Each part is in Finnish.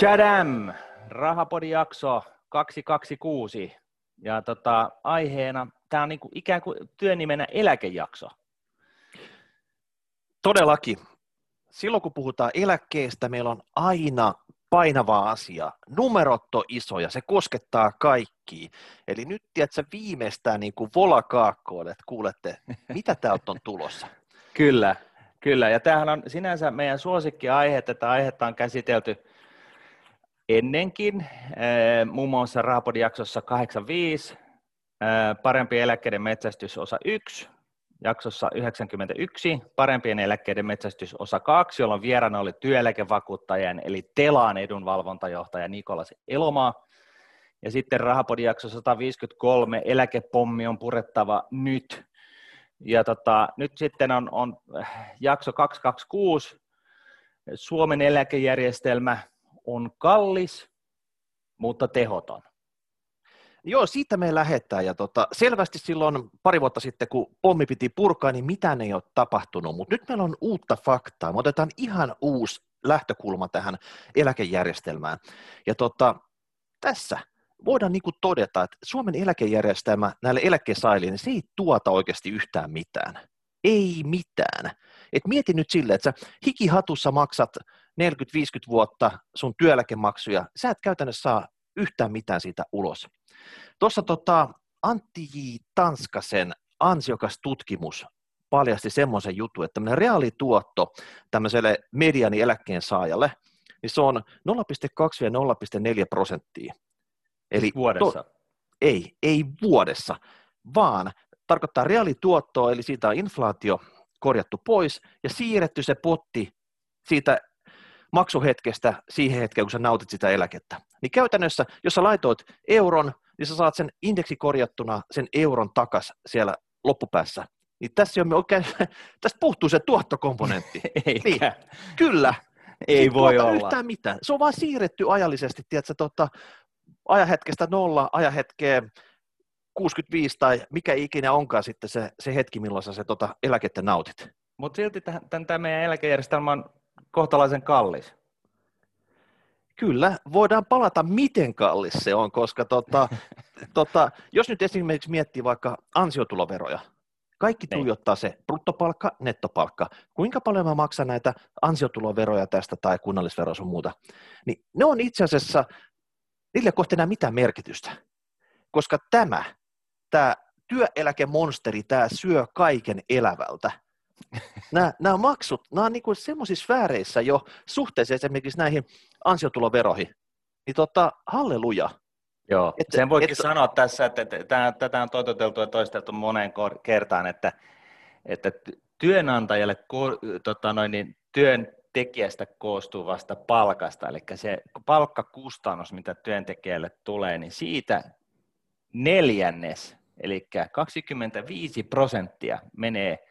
Chadam, Rahapodin jakso 226. Ja tota, aiheena, tämä on niinku ikään kuin työnimenä eläkejakso. Todellakin. Silloin kun puhutaan eläkkeestä, meillä on aina painava asia. Numerot on isoja, se koskettaa kaikki. Eli nyt tiedätkö viimeistään niin kuin volakaakkoon, että kuulette, mitä täältä on tulossa. Kyllä, kyllä. Ja tämähän on sinänsä meidän suosikkiaihe. Tätä aihetta on käsitelty ennenkin, eh, muun muassa Raapodin jaksossa 85, eh, parempi eläkkeiden metsästys osa 1, jaksossa 91, parempien eläkkeiden metsästys osa 2, jolloin vieraana oli työeläkevakuuttajan eli Telaan edunvalvontajohtaja Nikolas Elomaa. Ja sitten Rahapodin jakso 153, eläkepommi on purettava nyt. Ja tota, nyt sitten on, on jakso 226, Suomen eläkejärjestelmä on kallis, mutta tehoton. Joo, siitä me lähdetään. Ja tota, selvästi silloin pari vuotta sitten, kun pommi piti purkaa, niin mitään ei ole tapahtunut. Mutta nyt meillä on uutta faktaa. Me otetaan ihan uusi lähtökulma tähän eläkejärjestelmään. Ja tota, tässä voidaan niin todeta, että Suomen eläkejärjestelmä näille eläkkeesaajille, niin se ei tuota oikeasti yhtään mitään. Ei mitään. Et mieti nyt silleen, että sä hikihatussa maksat 40-50 vuotta sun työeläkemaksuja, sä et käytännössä saa yhtään mitään siitä ulos. Tuossa tota, Antti J. Tanskasen ansiokas tutkimus paljasti semmoisen jutun, että tämmöinen reaalituotto tämmöiselle mediani eläkkeen saajalle, niin se on 0,2-0,4 prosenttia. Eli siis vuodessa? To, ei, ei vuodessa, vaan tarkoittaa reaalituottoa, eli siitä on inflaatio korjattu pois ja siirretty se potti siitä maksuhetkestä siihen hetkeen, kun sä nautit sitä eläkettä. Niin käytännössä, jos sä laitoit euron, niin sä saat sen indeksi korjattuna sen euron takas siellä loppupäässä. Niin tässä, on oikein, tästä puuttuu se tuottokomponentti. Eikä. Niin, kyllä. Ei Siitä voi olla. yhtään mitään. Se on vaan siirretty ajallisesti, tiedätkö, tota, ajahetkestä nolla, ajahetkeen 65 tai mikä ikinä onkaan sitten se, se hetki, milloin sä se tota, eläkettä nautit. Mutta silti tämä meidän eläkejärjestelmä on kohtalaisen kallis. Kyllä, voidaan palata, miten kallis se on, koska tota, tota, jos nyt esimerkiksi miettii vaikka ansiotuloveroja, kaikki niin. tuijottaa se bruttopalkka, nettopalkka. Kuinka paljon mä maksan näitä ansiotuloveroja tästä tai kunnallisveroa sun muuta? Niin ne on itse asiassa, niille kohta enää mitään merkitystä. Koska tämä, tämä työeläkemonsteri, tämä syö kaiken elävältä nämä, nämä maksut, nämä on niin semmoisissa sfääreissä jo suhteessa esimerkiksi näihin ansiotuloveroihin, niin tota, halleluja. Joo, että, sen voikin että, sanoa tässä, että tätä on toteuteltu ja toisteltu moneen kertaan, että, että työnantajalle tota noin, niin työntekijästä koostuvasta palkasta, eli se palkkakustannus, mitä työntekijälle tulee, niin siitä neljännes, eli 25 prosenttia menee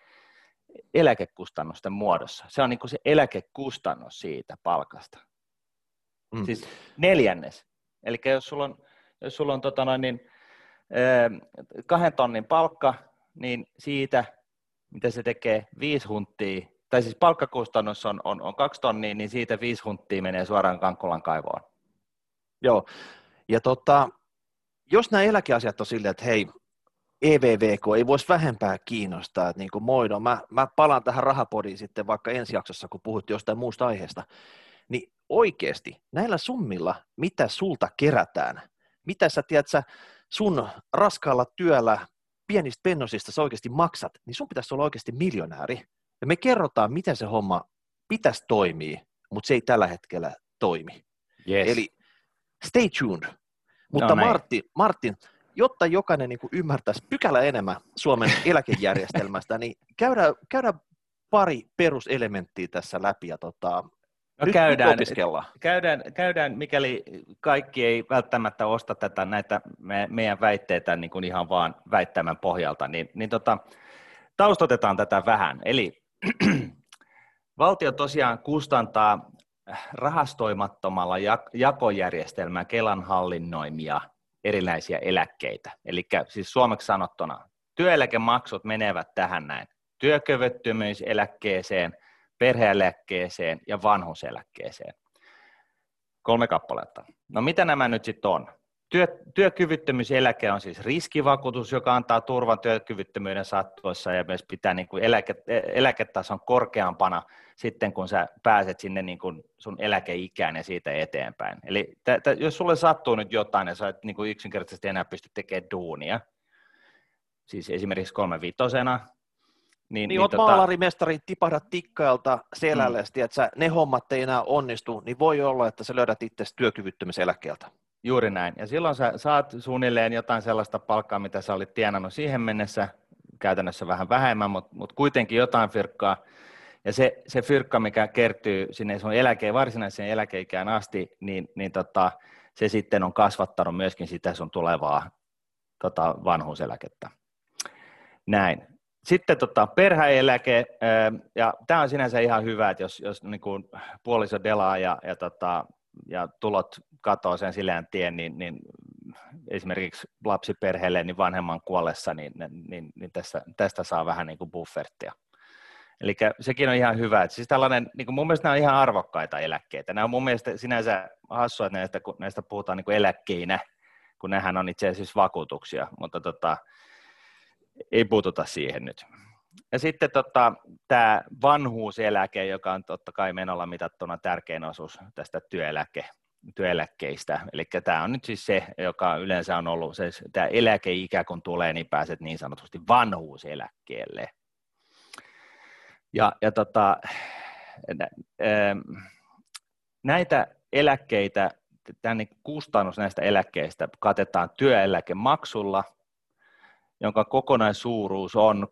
eläkekustannusten muodossa. Se on niin kuin se eläkekustannus siitä palkasta. Mm. Siis neljännes. Eli jos sulla on, jos sulla on tota noin, niin, kahden tonnin palkka, niin siitä, mitä se tekee, viisi hunttia, tai siis palkkakustannus on, on, on kaksi tonnia, niin siitä viisi hunttia menee suoraan Kankkolan kaivoon. Joo, ja tota, jos nämä eläkeasiat on silleen, että hei, EVVK ei voisi vähempää kiinnostaa, että niin kuin moido, mä, mä palaan tähän rahapodiin sitten vaikka ensi jaksossa, kun puhuttiin jostain muusta aiheesta, niin oikeasti näillä summilla, mitä sulta kerätään, mitä sä tiedät, sä sun raskaalla työllä pienistä pennosista sä oikeasti maksat, niin sun pitäisi olla oikeasti miljonääri. Ja me kerrotaan, miten se homma pitäisi toimia, mutta se ei tällä hetkellä toimi. Yes. Eli stay tuned. Mutta no Martin, Martin, jotta jokainen niin kuin ymmärtäisi pykälä enemmän Suomen eläkejärjestelmästä, niin käydään, käydään pari peruselementtiä tässä läpi ja tota, no nyt, käydään, nyt käydään, käydään, mikäli kaikki ei välttämättä osta tätä näitä me, meidän väitteitä niin kuin ihan vaan väittämän pohjalta, niin, niin tota, taustotetaan tätä vähän. Eli valtio tosiaan kustantaa rahastoimattomalla jakojärjestelmän Kelan hallinnoimia erinäisiä eläkkeitä. Eli siis suomeksi sanottuna työeläkemaksut menevät tähän näin. Työkyvyttömyyseläkkeeseen, perheeläkkeeseen ja vanhuseläkkeeseen. Kolme kappaletta. No mitä nämä nyt sitten on? Työ, työkyvyttömyyseläke on siis riskivakuutus, joka antaa turvan työkyvyttömyyden sattuessa ja myös pitää niin kuin eläke, eläketason korkeampana sitten, kun sä pääset sinne niin kuin sun eläkeikään ja siitä eteenpäin. Eli t- t- jos sulle sattuu nyt jotain ja sä et niin kuin yksinkertaisesti enää pysty tekemään duunia, siis esimerkiksi kolme viitosena, niin, niin, niin oot tota... maalarimestari, tipahdat tikkailta selälle, mm. että ne hommat ei enää onnistu, niin voi olla, että sä löydät itse työkyvyttömyyseläkkeeltä. Juuri näin. Ja silloin sä saat suunnilleen jotain sellaista palkkaa, mitä sä olit tienannut siihen mennessä, käytännössä vähän vähemmän, mutta, mutta kuitenkin jotain fyrkkaa. Ja se, se fyrkka, mikä kertyy sinne sun eläkeen, varsinaiseen eläkeikään asti, niin, niin tota, se sitten on kasvattanut myöskin sitä sun tulevaa tota, vanhuuseläkettä. Näin. Sitten tota, perheeläke, ja tämä on sinänsä ihan hyvä, että jos, jos niin puoliso delaa ja, ja, tota, ja tulot katoaa sen silleen tien, niin, niin esimerkiksi lapsiperheelle niin vanhemman kuollessa, niin, niin, niin tästä, tästä saa vähän niin kuin buffertia. Eli sekin on ihan hyvä. Että siis tällainen, niin kuin mun mielestä nämä on ihan arvokkaita eläkkeitä. Nämä on mun mielestä sinänsä hassua, että näistä, kun näistä puhutaan niin kuin eläkkeinä, kun nehän on itse asiassa vakuutuksia, mutta tota, ei puututa siihen nyt. Ja sitten tota, tämä vanhuuseläke, joka on totta kai menolla mitattuna tärkein osuus tästä työeläke, työeläkkeistä. Eli tämä on nyt siis se, joka yleensä on ollut, se, tämä eläkeikä kun tulee, niin pääset niin sanotusti vanhuuseläkkeelle. Ja, ja tota, näitä eläkkeitä, tämän kustannus näistä eläkkeistä katetaan työeläkemaksulla – jonka kokonaisuuruus on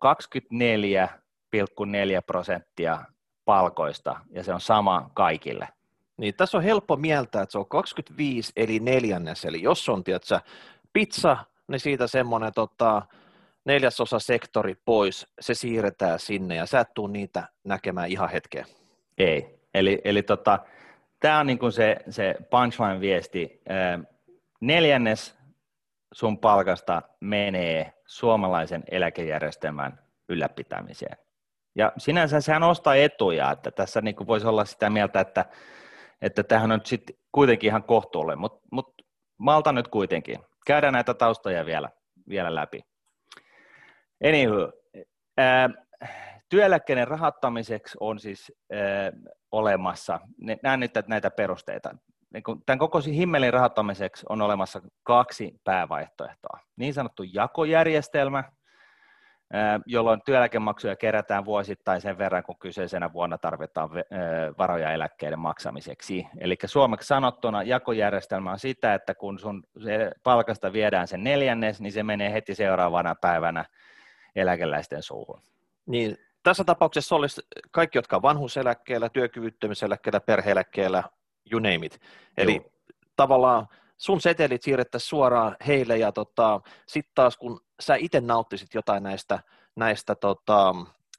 24,4 prosenttia palkoista, ja se on sama kaikille. Niin, tässä on helppo mieltää, että se on 25 eli neljännes, eli jos on tiedätkö, pizza, niin siitä semmoinen tota, neljäsosa sektori pois, se siirretään sinne, ja sä et tuu niitä näkemään ihan hetkeä. Ei, eli, eli tota, tämä on niin kuin se, se punchline-viesti. Neljännes sun palkasta menee suomalaisen eläkejärjestelmän ylläpitämiseen. Ja sinänsä sehän ostaa etuja, että tässä niin kuin voisi olla sitä mieltä, että, että tähän on sitten kuitenkin ihan kohtuulle, mutta mut malta nyt kuitenkin. Käydään näitä taustoja vielä, vielä läpi. Anywho, ää, työeläkkeiden rahoittamiseksi on siis olemassa, nämä nyt näitä perusteita. Niin tämän koko himmelin rahoittamiseksi on olemassa kaksi päävaihtoehtoa. Niin sanottu jakojärjestelmä, jolloin työeläkemaksuja kerätään vuosittain sen verran, kun kyseisenä vuonna tarvitaan varoja eläkkeiden maksamiseksi. Eli suomeksi sanottuna jakojärjestelmä on sitä, että kun sun palkasta viedään sen neljännes, niin se menee heti seuraavana päivänä eläkeläisten suuhun. Niin, tässä tapauksessa olisi kaikki, jotka on vanhuuseläkkeellä, työkyvyttömyyseläkkeellä, perheeläkkeellä, you name it. Eli Joo. tavallaan sun setelit siirrettäisiin suoraan heille ja tota, sitten taas kun sä itse nauttisit jotain näistä, näistä tota,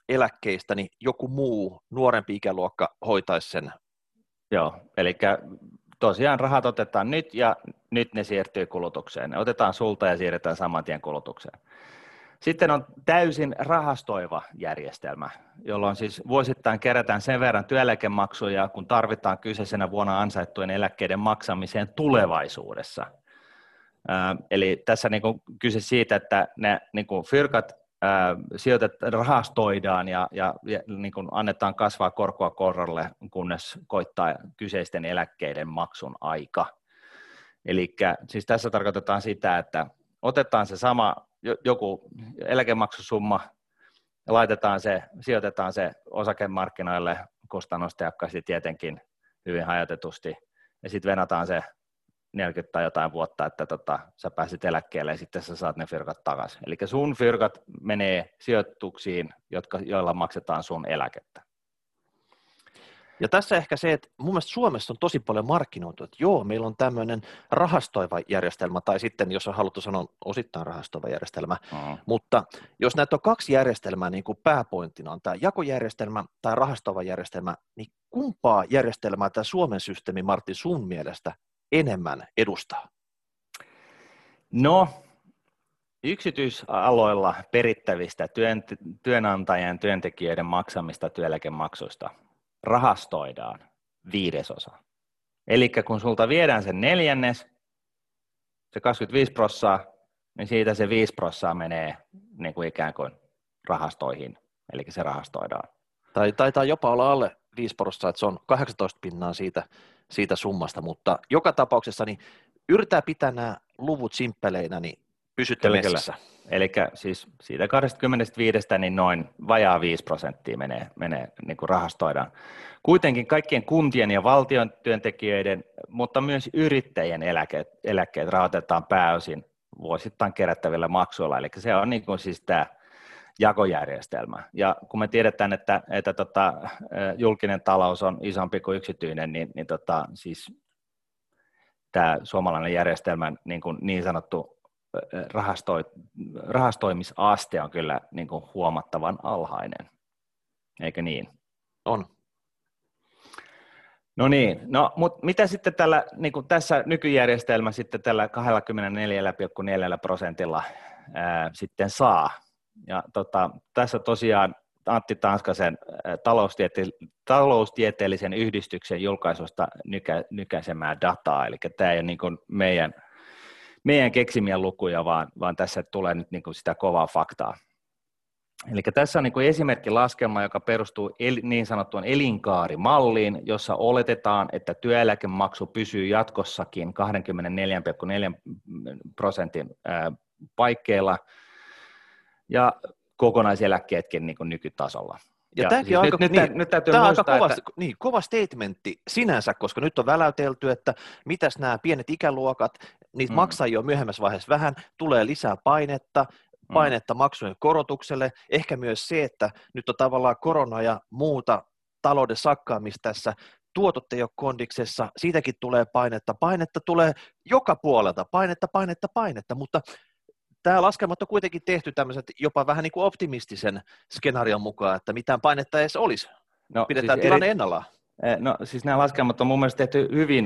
eläkkeistä, niin joku muu nuorempi ikäluokka hoitaisi sen. Joo, eli tosiaan rahat otetaan nyt ja nyt ne siirtyy kulutukseen. Ne otetaan sulta ja siirretään saman tien kulutukseen. Sitten on täysin rahastoiva järjestelmä, jolloin siis vuosittain kerätään sen verran työeläkemaksuja, kun tarvitaan kyseisenä vuonna ansaittujen eläkkeiden maksamiseen tulevaisuudessa. Eli tässä niin kyse siitä, että ne niin kuin fyrkat sijoitet rahastoidaan ja, ja, niin kuin annetaan kasvaa korkoa korralle, kunnes koittaa kyseisten eläkkeiden maksun aika. Eli siis tässä tarkoitetaan sitä, että otetaan se sama joku eläkemaksusumma ja laitetaan se, sijoitetaan se osakemarkkinoille kustannustehokkaasti tietenkin hyvin hajotetusti ja sitten venataan se 40 tai jotain vuotta, että tota, sä pääsit eläkkeelle ja sitten sä saat ne firkat takaisin. Eli sun firkat menee sijoituksiin, jotka, joilla maksetaan sun eläkettä. Ja tässä ehkä se, että mun mielestä Suomessa on tosi paljon markkinoitu, että joo, meillä on tämmöinen rahastoiva järjestelmä, tai sitten jos on haluttu sanoa osittain rahastoiva järjestelmä, uh-huh. mutta jos näitä on kaksi järjestelmää, niin kuin pääpointtina on tämä jakojärjestelmä tai rahastoiva järjestelmä, niin kumpaa järjestelmää tämä Suomen systeemi, Martti, sun mielestä enemmän edustaa? No, yksityisaloilla perittävistä työn, työnantajien työntekijöiden maksamista työeläkemaksuista rahastoidaan viidesosa. Eli kun sulta viedään sen neljännes, se 25 prossaa, niin siitä se 5 prossaa menee niin kuin ikään kuin rahastoihin, eli se rahastoidaan. Tai taitaa jopa olla alle 5 prossaa, että se on 18 pinnaa siitä, siitä summasta, mutta joka tapauksessa niin yrittää pitää nämä luvut simppeleinä, niin pysytte kyllä, messissä. Eli siis siitä 25 niin noin vajaa 5 prosenttia menee, menee niin kuin rahastoidaan. Kuitenkin kaikkien kuntien ja valtion työntekijöiden, mutta myös yrittäjien eläkkeet, eläkkeet rahoitetaan pääosin vuosittain kerättävillä maksuilla. Eli se on niin kuin siis tämä jakojärjestelmä. Ja kun me tiedetään, että, että tota, julkinen talous on isompi kuin yksityinen, niin, niin tota, siis tämä suomalainen järjestelmän niin, kuin niin sanottu rahastoi, rahastoimisaste on kyllä niin kuin huomattavan alhainen, eikö niin? On. No niin, no, mutta mitä sitten tällä, niin kuin tässä nykyjärjestelmä sitten tällä 24,4 prosentilla ää, sitten saa? Ja tota, tässä tosiaan Antti Tanskasen taloustiete- taloustieteellisen yhdistyksen julkaisusta nykä, nykäisemää dataa, eli tämä ei ole niin kuin meidän, meidän keksimiä lukuja, vaan, vaan tässä tulee nyt niin kuin sitä kovaa faktaa. Eli tässä on niin kuin esimerkki laskelma, joka perustuu el, niin sanottuun elinkaarimalliin, jossa oletetaan, että työeläkemaksu pysyy jatkossakin 24,4 prosentin paikkeilla ja kokonaiseläkkeetkin niin kuin nykytasolla. Ja, ja tämäkin siis aika, nyt, niin, nyt täytyy tämä muistaa, aika kova, että... niin, kova statementti sinänsä, koska nyt on väläytelty, että mitäs nämä pienet ikäluokat, niitä mm. maksajia on myöhemmässä vaiheessa vähän, tulee lisää painetta, mm. painetta mm. maksujen korotukselle, ehkä myös se, että nyt on tavallaan korona ja muuta talouden sakkaamista tässä, tuotot ei ole kondiksessa, siitäkin tulee painetta, painetta tulee joka puolelta, painetta, painetta, painetta, mutta tämä laskelmat on kuitenkin tehty tämmöiset jopa vähän niin kuin optimistisen skenaarion mukaan, että mitään painetta edes olisi. No, Pidetään siis tilanne eri... ennallaan. Eh, no siis nämä laskelmat on mun mielestä tehty hyvin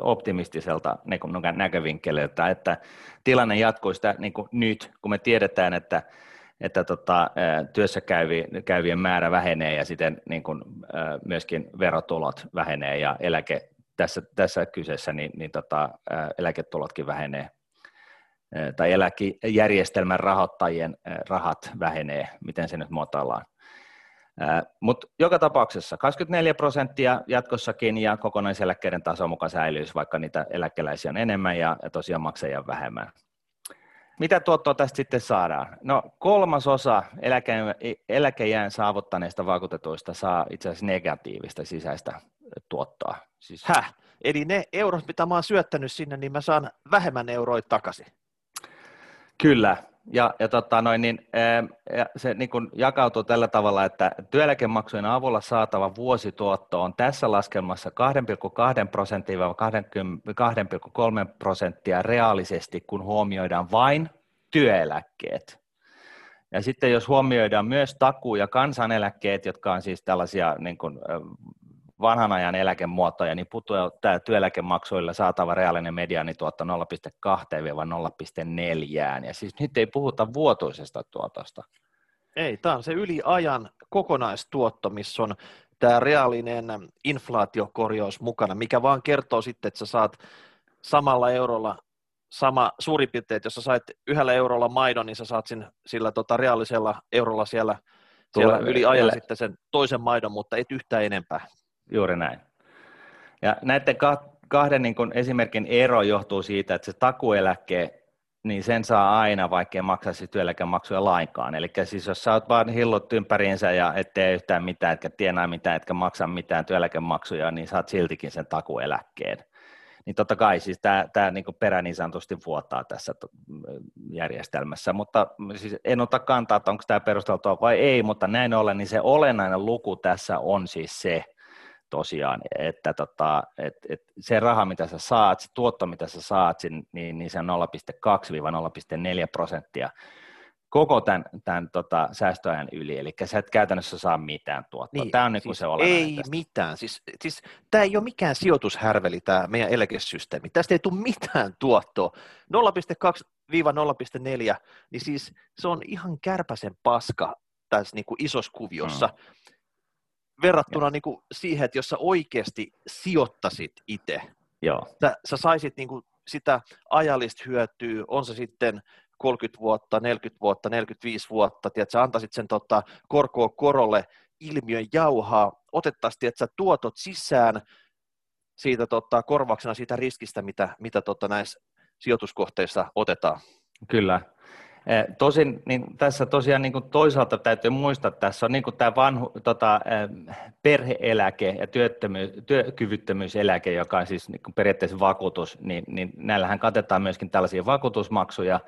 optimistiselta niin näkövinkkeliltä, että tilanne jatkuisi niin kuin nyt, kun me tiedetään, että, että tota, eh, työssä käyvien määrä vähenee ja siten niin kuin, eh, myöskin verotulot vähenee ja eläke, tässä, tässä kyseessä niin, niin tota, eläketulotkin vähenee tai eläkejärjestelmän rahoittajien rahat vähenee, miten se nyt muotoillaan. Mutta joka tapauksessa 24 prosenttia jatkossakin ja kokonaiseläkkeiden taso mukaan säilyisi, vaikka niitä eläkeläisiä on enemmän ja, ja tosiaan maksajia vähemmän. Mitä tuottoa tästä sitten saadaan? No kolmasosa eläke, eläkejään saavuttaneista vakuutetuista saa itse asiassa negatiivista sisäistä tuottoa. Siis... Häh? Eli ne eurot, mitä mä oon syöttänyt sinne, niin mä saan vähemmän euroja takaisin. Kyllä, ja, ja tota noin, niin, ja se niin kuin jakautuu tällä tavalla, että työeläkemaksujen avulla saatava vuosituotto on tässä laskelmassa 2,2 prosenttia 2,3 prosenttia reaalisesti, kun huomioidaan vain työeläkkeet. Ja sitten jos huomioidaan myös takuu- ja kansaneläkkeet, jotka on siis tällaisia niin kuin, vanhan ajan eläkemuotoja, niin putoaa tämä työeläkemaksuilla saatava reaalinen mediaanituotto 0,2-0,4, ja siis nyt ei puhuta vuotuisesta tuotosta. Ei, tämä on se yli ajan kokonaistuotto, missä on tämä reaalinen inflaatiokorjaus mukana, mikä vaan kertoo sitten, että sä saat samalla eurolla sama suurin piirtein, että jos sä sait yhdellä eurolla maidon, niin sä saat sin, sillä tota reaalisella eurolla siellä, siellä yli ajan sitten sen toisen maidon, mutta et yhtään enempää. Juuri näin. Ja näiden kahden niin kuin esimerkin ero johtuu siitä, että se takueläke, niin sen saa aina, vaikkei maksaisi työeläkemaksuja lainkaan. Eli siis jos sä oot vaan hillut ympäriinsä ja et tee yhtään mitään, etkä tienaa mitään, etkä maksa mitään työeläkemaksuja, niin saat siltikin sen takueläkkeen. Niin totta kai siis tämä, tämä niin perä niin sanotusti vuotaa tässä järjestelmässä, mutta siis en ota kantaa, että onko tämä perusteltua vai ei, mutta näin ollen, niin se olennainen luku tässä on siis se, tosiaan, että tota, et, et se raha, mitä sä saat, se tuotto, mitä sä saat, niin, niin se on 0,2-0,4 prosenttia koko tämän, tämän tota, säästöajan yli, eli sä et käytännössä saa mitään tuottoa. Niin, tämä on niin siis se Ei tästä. mitään, siis, siis tämä ei ole mikään sijoitushärveli tämä meidän eläkesysteemi, tästä ei tule mitään tuottoa. 0,2-0,4, niin siis se on ihan kärpäsen paska tässä niin kuin isossa kuviossa. Hmm verrattuna niin kuin siihen, että jos sä oikeasti sijoittasit itse, Joo. sä, sä saisit niin kuin sitä ajallista hyötyä, on se sitten 30 vuotta, 40 vuotta, 45 vuotta, että sä antaisit sen tota, korkoa korolle ilmiön jauhaa, otettaisiin että sä tuotot sisään siitä tota, korvauksena siitä riskistä, mitä, mitä tota, näissä sijoituskohteissa otetaan. Kyllä. Eh, tosin niin tässä tosiaan niin kuin toisaalta täytyy muistaa, että tässä on niin kuin tämä vanhu, tota, perheeläke ja työttömyys, työkyvyttömyyseläke, joka on siis niin kuin periaatteessa vakuutus, niin, niin näillähän katetaan myöskin tällaisia vakuutusmaksuja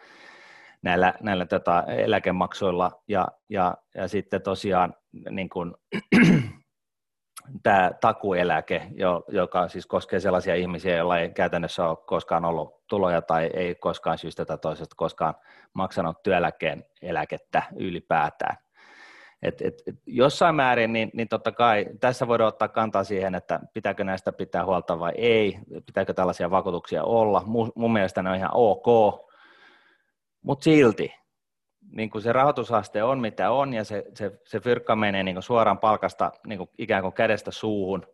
näillä, näillä tota, eläkemaksuilla. Ja, ja, ja sitten tosiaan niin kuin, tämä takueläke, joka siis koskee sellaisia ihmisiä, joilla ei käytännössä ole koskaan ollut tuloja tai ei koskaan syystä tai toisesta koskaan maksanut työeläkeen eläkettä ylipäätään. Et, et, et jossain määrin, niin, niin totta kai tässä voidaan ottaa kantaa siihen, että pitääkö näistä pitää huolta vai ei, pitääkö tällaisia vakuutuksia olla. Mun, mun mielestä ne on ihan ok, mutta silti niin kuin se rahoitusaste on mitä on ja se, se, se fyrkka menee niin kuin suoraan palkasta niin kuin ikään kuin kädestä suuhun,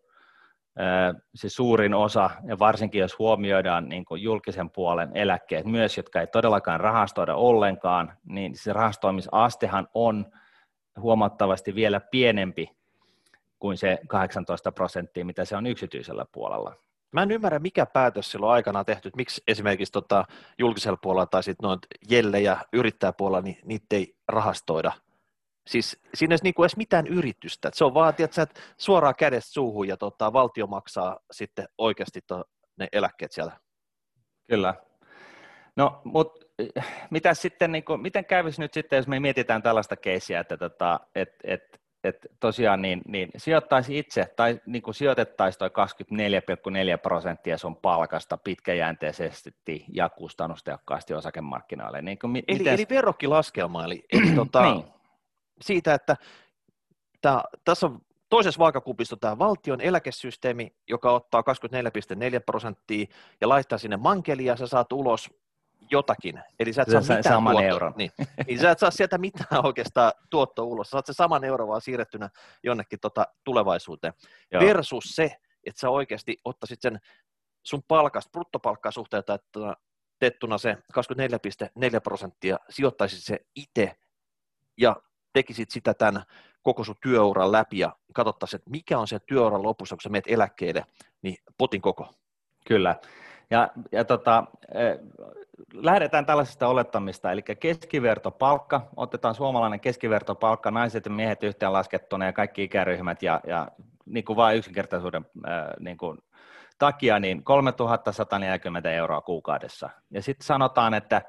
se suurin osa, ja varsinkin jos huomioidaan niin kuin julkisen puolen eläkkeet myös, jotka ei todellakaan rahastoida ollenkaan, niin se rahastoimisastehan on huomattavasti vielä pienempi kuin se 18 prosenttia, mitä se on yksityisellä puolella. Mä en ymmärrä, mikä päätös silloin aikana tehty, että miksi esimerkiksi tota julkisella puolella tai sitten noin jelle ja yrittäjäpuolella, niin niitä ei rahastoida. Siis siinä ei niinku edes mitään yritystä. se on vaan, että että suoraan kädestä suuhun ja tota, valtio maksaa sitten oikeasti to, ne eläkkeet siellä. Kyllä. No, mutta mitä sitten, niin kuin, miten kävisi nyt sitten, jos me mietitään tällaista keissiä, että tota, et, et, että tosiaan niin, niin sijoittaisi itse tai niin kuin sijoitettaisiin tuo 24,4 prosenttia sun palkasta pitkäjänteisesti ja kustannustehokkaasti osakemarkkinoille. Niin kuin, eli, miten... eli verrokkilaskelma, eli, eli tota, niin. siitä, että tää, tässä on toisessa vaakakupissa tämä valtion eläkesysteemi, joka ottaa 24,4 prosenttia ja laittaa sinne mankelia, sä saat ulos jotakin. Eli sä et saa mitään saman tuotto, euron. Niin, niin sä et saa sieltä mitään oikeastaan tuottoa ulos. Sä saat se saman euron vaan siirrettynä jonnekin tota tulevaisuuteen. Joo. Versus se, että sä oikeasti ottaisit sen sun palkasta, bruttopalkkaa suhteutettuna tettuna se 24,4 prosenttia, sijoittaisit se itse ja tekisit sitä tämän koko sun työuran läpi ja katsottaisiin, että mikä on se työuran lopussa, kun sä menet eläkkeelle, niin potin koko. Kyllä. Ja, ja tota, lähdetään tällaisesta olettamista, eli keskivertopalkka, otetaan suomalainen keskivertopalkka, naiset ja miehet yhteen laskettuna ja kaikki ikäryhmät ja, ja niin kuin vain yksinkertaisuuden ää, niin kuin takia, niin 3140 euroa kuukaudessa. Ja sitten sanotaan, että,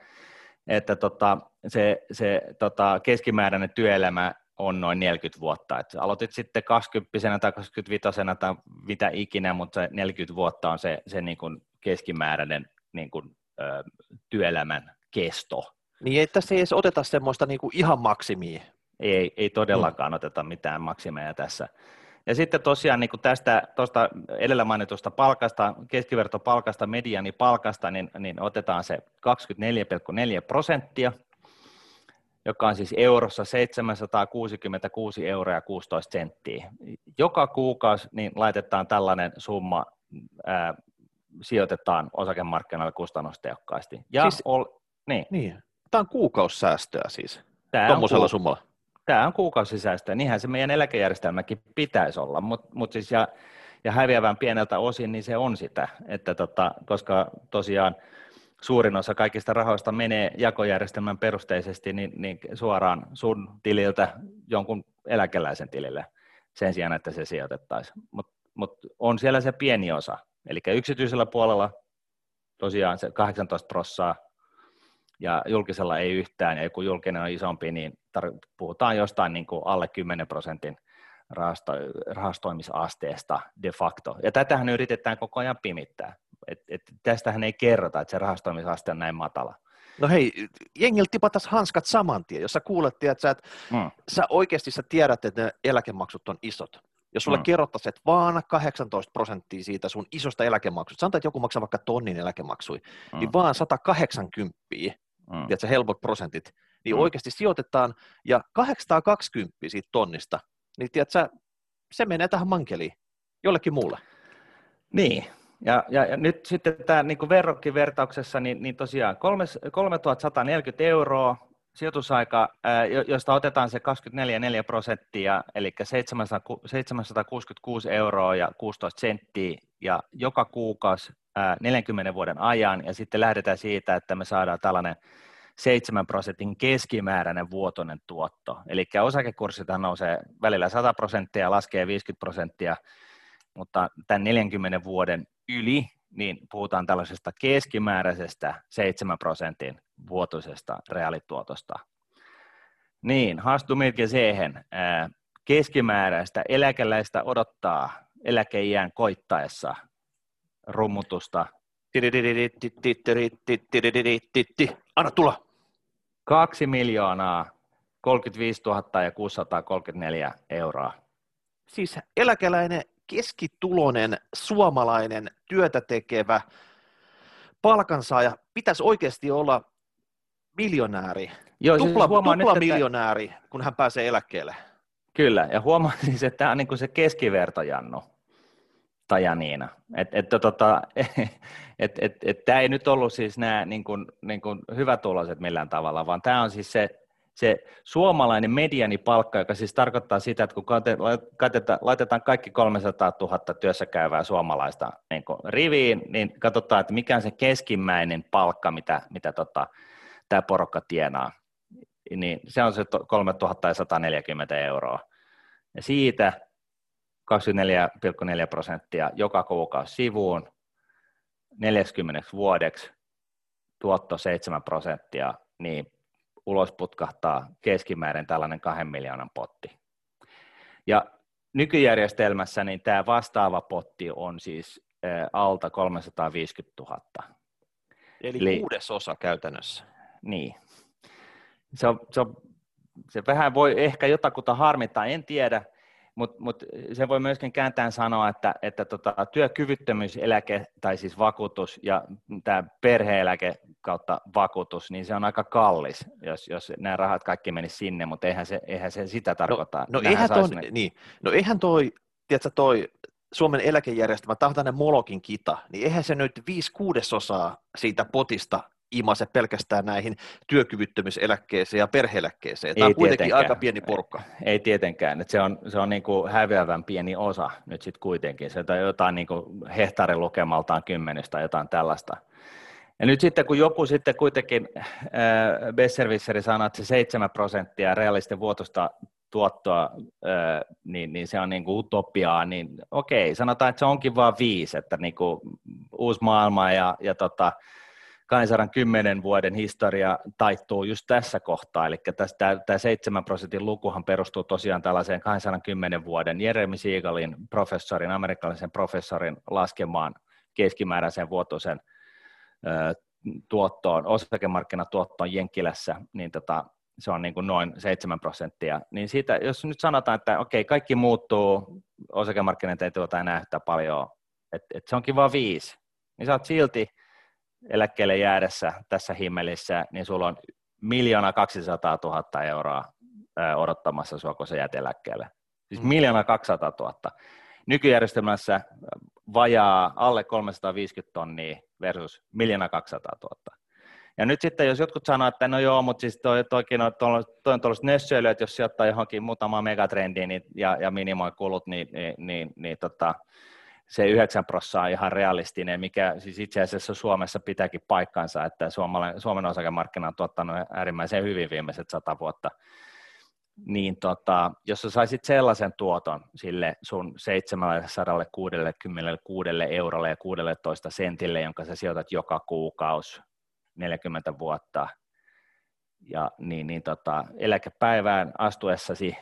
että tota, se, se tota, keskimääräinen työelämä on noin 40 vuotta. Et aloitit sitten 20 tai 25 tai mitä ikinä, mutta se 40 vuotta on se, se niin kuin keskimääräinen niin kuin, ö, työelämän kesto. Niin ei tässä ei edes oteta semmoista niin kuin ihan maksimia. Ei, ei todellakaan mm. oteta mitään maksimeja tässä. Ja sitten tosiaan niin kuin tästä tuosta edellä mainitusta palkasta, keskivertopalkasta, medianipalkasta, niin, niin otetaan se 24,4 prosenttia, joka on siis eurossa 766 euroa ja 16 senttiä. Joka kuukausi niin laitetaan tällainen summa ää, sijoitetaan osakemarkkinoille kustannustehokkaasti. Ja siis, ol, niin. niin. Tämä on kuukausisäästöä siis, tuommoisella ku, summalla. Tämä on kuukausisäästöä, niinhän se meidän eläkejärjestelmäkin pitäisi olla, mutta mut siis ja, ja häviävän pieneltä osin niin se on sitä, että tota, koska tosiaan suurin osa kaikista rahoista menee jakojärjestelmän perusteisesti niin, niin suoraan sun tililtä jonkun eläkeläisen tilille sen sijaan, että se sijoitettaisiin. Mutta mut on siellä se pieni osa, Eli yksityisellä puolella tosiaan se 18 prossaa ja julkisella ei yhtään, ja kun julkinen on isompi, niin tar- puhutaan jostain niin kuin alle 10 prosentin rahasto- rahastoimisasteesta de facto. Ja tätähän yritetään koko ajan pimittää. Et, et tästähän ei kerrota, että se rahastoimisaste on näin matala. No hei, jengiltä tipatas hanskat saman tien, jos sä kuulet, että sä, et, mm. sä oikeasti sä tiedät, että ne eläkemaksut on isot. Jos sulle mm. kerrottaisiin, että vaan 18 prosenttia siitä sun isosta eläkemaksusta, sanotaan, että joku maksaa vaikka tonnin eläkemaksui, mm. niin vaan 180, mm. tiedätkö, helpot prosentit, niin mm. oikeasti sijoitetaan, ja 820 siitä tonnista, niin tiedätkö, se menee tähän mankeliin, jollekin muulle. Niin, ja, ja, ja nyt sitten tämä niin verrokkivertauksessa, niin, niin tosiaan 3140 euroa sijoitusaika, josta otetaan se 24,4 prosenttia, eli 766 euroa ja 16 senttiä, ja joka kuukausi 40 vuoden ajan, ja sitten lähdetään siitä, että me saadaan tällainen 7 prosentin keskimääräinen vuotoinen tuotto. Eli osakekurssit nousee välillä 100 prosenttia ja laskee 50 prosenttia, mutta tämän 40 vuoden yli niin puhutaan tällaisesta keskimääräisestä 7 prosentin vuotuisesta reaalituotosta. Niin, haastumilkin siihen. Keskimääräistä eläkeläistä odottaa eläkeijän koittaessa rummutusta. Anna tulla. 2 miljoonaa 35 000 ja 634 euroa. Siis eläkeläinen keskitulonen suomalainen työtä tekevä palkansaaja pitäisi oikeasti olla miljonääri, Joo, tupla, siis tupla nyt, miljonääri, että... kun hän pääsee eläkkeelle. Kyllä, ja huomaa siis, että tämä on niin kuin se keskivertojanno tai Janiina. Et, et, tota, et, et, et, tämä ei nyt ollut siis nämä niin kuin, niin kuin hyvätuloiset millään tavalla, vaan tämä on siis se se suomalainen medianipalkka, joka siis tarkoittaa sitä, että kun laitetaan kaikki 300 000 työssä käyvää suomalaista niin riviin, niin katsotaan, että mikä on se keskimmäinen palkka, mitä, mitä tota, tämä porukka tienaa. Niin se on se 3140 euroa. Ja siitä 24,4 prosenttia joka kuukausi sivuun 40 vuodeksi, tuotto 7 prosenttia, niin ulos putkahtaa keskimäärin tällainen kahden miljoonan potti. Ja nykyjärjestelmässä niin tämä vastaava potti on siis alta 350 000. Eli, Eli kuudesosa käytännössä. Niin. Se, on, se, on, se vähän voi ehkä jotakuta harmittaa, en tiedä, mutta mut se voi myöskin kääntään sanoa, että, että tota, työkyvyttömyyseläke tai siis vakuutus ja tämä perheeläke kautta vakuutus, niin se on aika kallis, jos, jos nämä rahat kaikki menisi sinne, mutta eihän se, eihän se sitä tarkoita. No, no, eihän, toi, ne... niin, no eihän toi, tiedätkö, toi Suomen eläkejärjestelmä, tämä on tämmöinen Molokin kita, niin eihän se nyt viisi kuudesosaa siitä potista imase pelkästään näihin työkyvyttömyyseläkkeeseen ja perheeläkkeeseen. Tämä ei on kuitenkin tietenkään. aika pieni porukka. Ei tietenkään, että se on, se on niin kuin häviävän pieni osa nyt sitten kuitenkin. Se on jotain niin kuin hehtaarilukemaltaan kymmenestä tai jotain tällaista. Ja nyt sitten kun joku sitten kuitenkin äh, Besservisseri sanoo, että se 7 prosenttia realisten vuotosta tuottoa, äh, niin, niin se on niin kuin utopiaa, niin okei, sanotaan, että se onkin vain viisi, että niin kuin uusi maailma ja, ja tota, 210 vuoden historia taittuu just tässä kohtaa, eli tämä 7 prosentin lukuhan perustuu tosiaan tällaiseen 210 vuoden Jeremy Siegelin professorin, amerikkalaisen professorin laskemaan keskimääräisen vuotuisen tuottoon, osakemarkkinatuottoon Jenkkilässä, niin tota, se on niin kuin noin 7 prosenttia. Niin siitä, jos nyt sanotaan, että okei, kaikki muuttuu, osakemarkkinat ei tuota enää yhtä paljon, että et se onkin vain viisi, niin sä oot silti eläkkeelle jäädessä tässä himmelissä, niin sulla on miljoona 200 000 euroa odottamassa sua, kun sä jäät eläkkeelle. Siis mm. miljoona 200 000. Nykyjärjestelmässä vajaa alle 350 tonnia versus miljoona 200 000. Ja nyt sitten, jos jotkut sanoo, että no joo, mutta siis toi, toikin on, toi on tuollaiset nössöilyä, että jos sijoittaa johonkin muutamaan megatrendiin niin, ja, ja minimoi kulut, niin, niin, niin, niin tota, se 9 prosenttia on ihan realistinen, mikä siis itse asiassa Suomessa pitääkin paikkansa, että Suomen osakemarkkina on tuottanut äärimmäisen hyvin viimeiset sata vuotta. Niin tota, jos sä saisit sellaisen tuoton sille sun 766 eurolle ja 16 sentille, jonka sä sijoitat joka kuukausi 40 vuotta, ja niin, niin tota, eläkepäivään astuessasi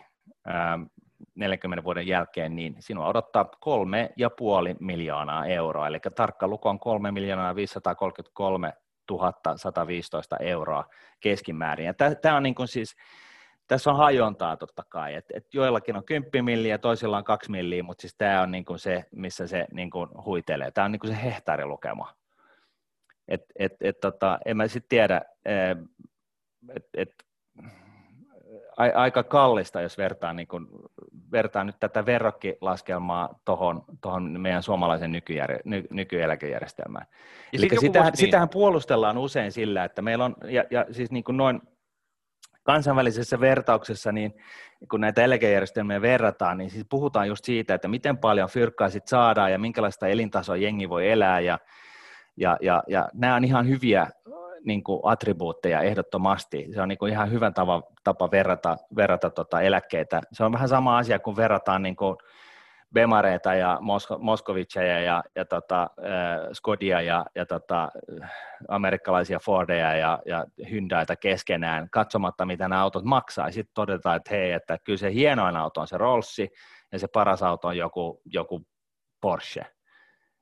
40 vuoden jälkeen, niin sinua odottaa kolme ja puoli miljoonaa euroa, eli tarkka luku on 3 miljoonaa 533 115 euroa keskimäärin. Ja tämä on niin kuin siis, tässä on hajontaa totta kai, että et joillakin on 10 milliä toisilla on 2 milliä, mutta siis tämä on niin kuin se, missä se niin kuin huitelee. Tämä on niin kuin se hehtaarilukema. Et, et, et, tota, en mä sitten tiedä, et, et, aika kallista, jos vertaa, niin kun, vertaa nyt tätä verrokkilaskelmaa tuohon tohon meidän suomalaisen nykyjär, ny, nykyeläkejärjestelmään. Eli sitähän, niin. sitähän puolustellaan usein sillä, että meillä on, ja, ja siis niin kuin noin kansainvälisessä vertauksessa, niin kun näitä eläkejärjestelmiä verrataan, niin siis puhutaan just siitä, että miten paljon fyrkkaa sit saadaan ja minkälaista elintasoa jengi voi elää, ja, ja, ja, ja nämä on ihan hyviä niin kuin attribuutteja ehdottomasti. Se on niin kuin ihan hyvä tapa, tapa verrata, verrata tota eläkkeitä. Se on vähän sama asia, kun verrataan niin kuin Bemareita ja Mosko, Moskoviceja ja, ja tota, äh, Skodia ja, ja tota, amerikkalaisia Fordeja ja, ja Hyundaita keskenään, katsomatta mitä nämä autot maksaa. Sitten todetaan, että hei, että kyllä se hienoin auto on se Rollsi ja se paras auto on joku, joku Porsche.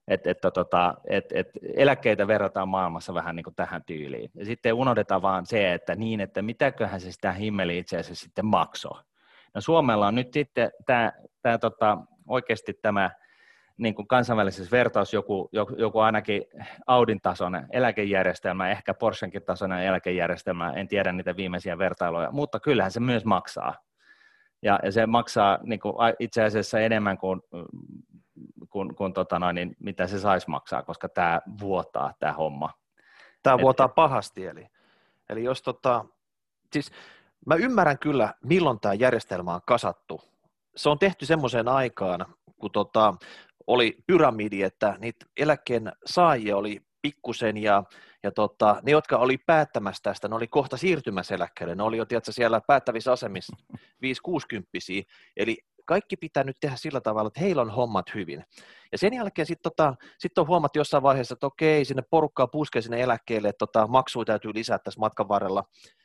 Et, et, tota, et, et eläkkeitä verrataan maailmassa vähän niin kuin tähän tyyliin. Ja sitten unohdetaan vaan se, että niin, että mitäköhän se sitä himmeli itse asiassa sitten maksoi. No Suomella on nyt sitten tämä, tämä tota, oikeasti tämä niin kuin kansainvälisessä vertaus joku, joku, joku ainakin Audin tasoinen eläkejärjestelmä, ehkä Porschenkin tasoinen eläkejärjestelmä, en tiedä niitä viimeisiä vertailuja, mutta kyllähän se myös maksaa. Ja, ja se maksaa niin kuin itse asiassa enemmän kuin kuin, kuin tota noin, niin mitä se saisi maksaa, koska tämä vuotaa tämä homma. Tämä vuotaa et, pahasti, eli, eli jos tota, siis mä ymmärrän kyllä, milloin tämä järjestelmä on kasattu. Se on tehty semmoiseen aikaan, kun tota, oli pyramidi, että niitä eläkkeen saajia oli pikkusen ja, ja tota, ne, jotka oli päättämässä tästä, ne oli kohta siirtymässä eläkkeelle, ne oli jo tiedätkö, siellä päättävissä asemissa 5-60 eli kaikki pitää nyt tehdä sillä tavalla, että heillä on hommat hyvin. Ja sen jälkeen sitten tota, sit on huomattu jossain vaiheessa, että okei, sinne porukkaa puskee sinne eläkkeelle, että tota, maksuja täytyy lisätä tässä matkan varrella,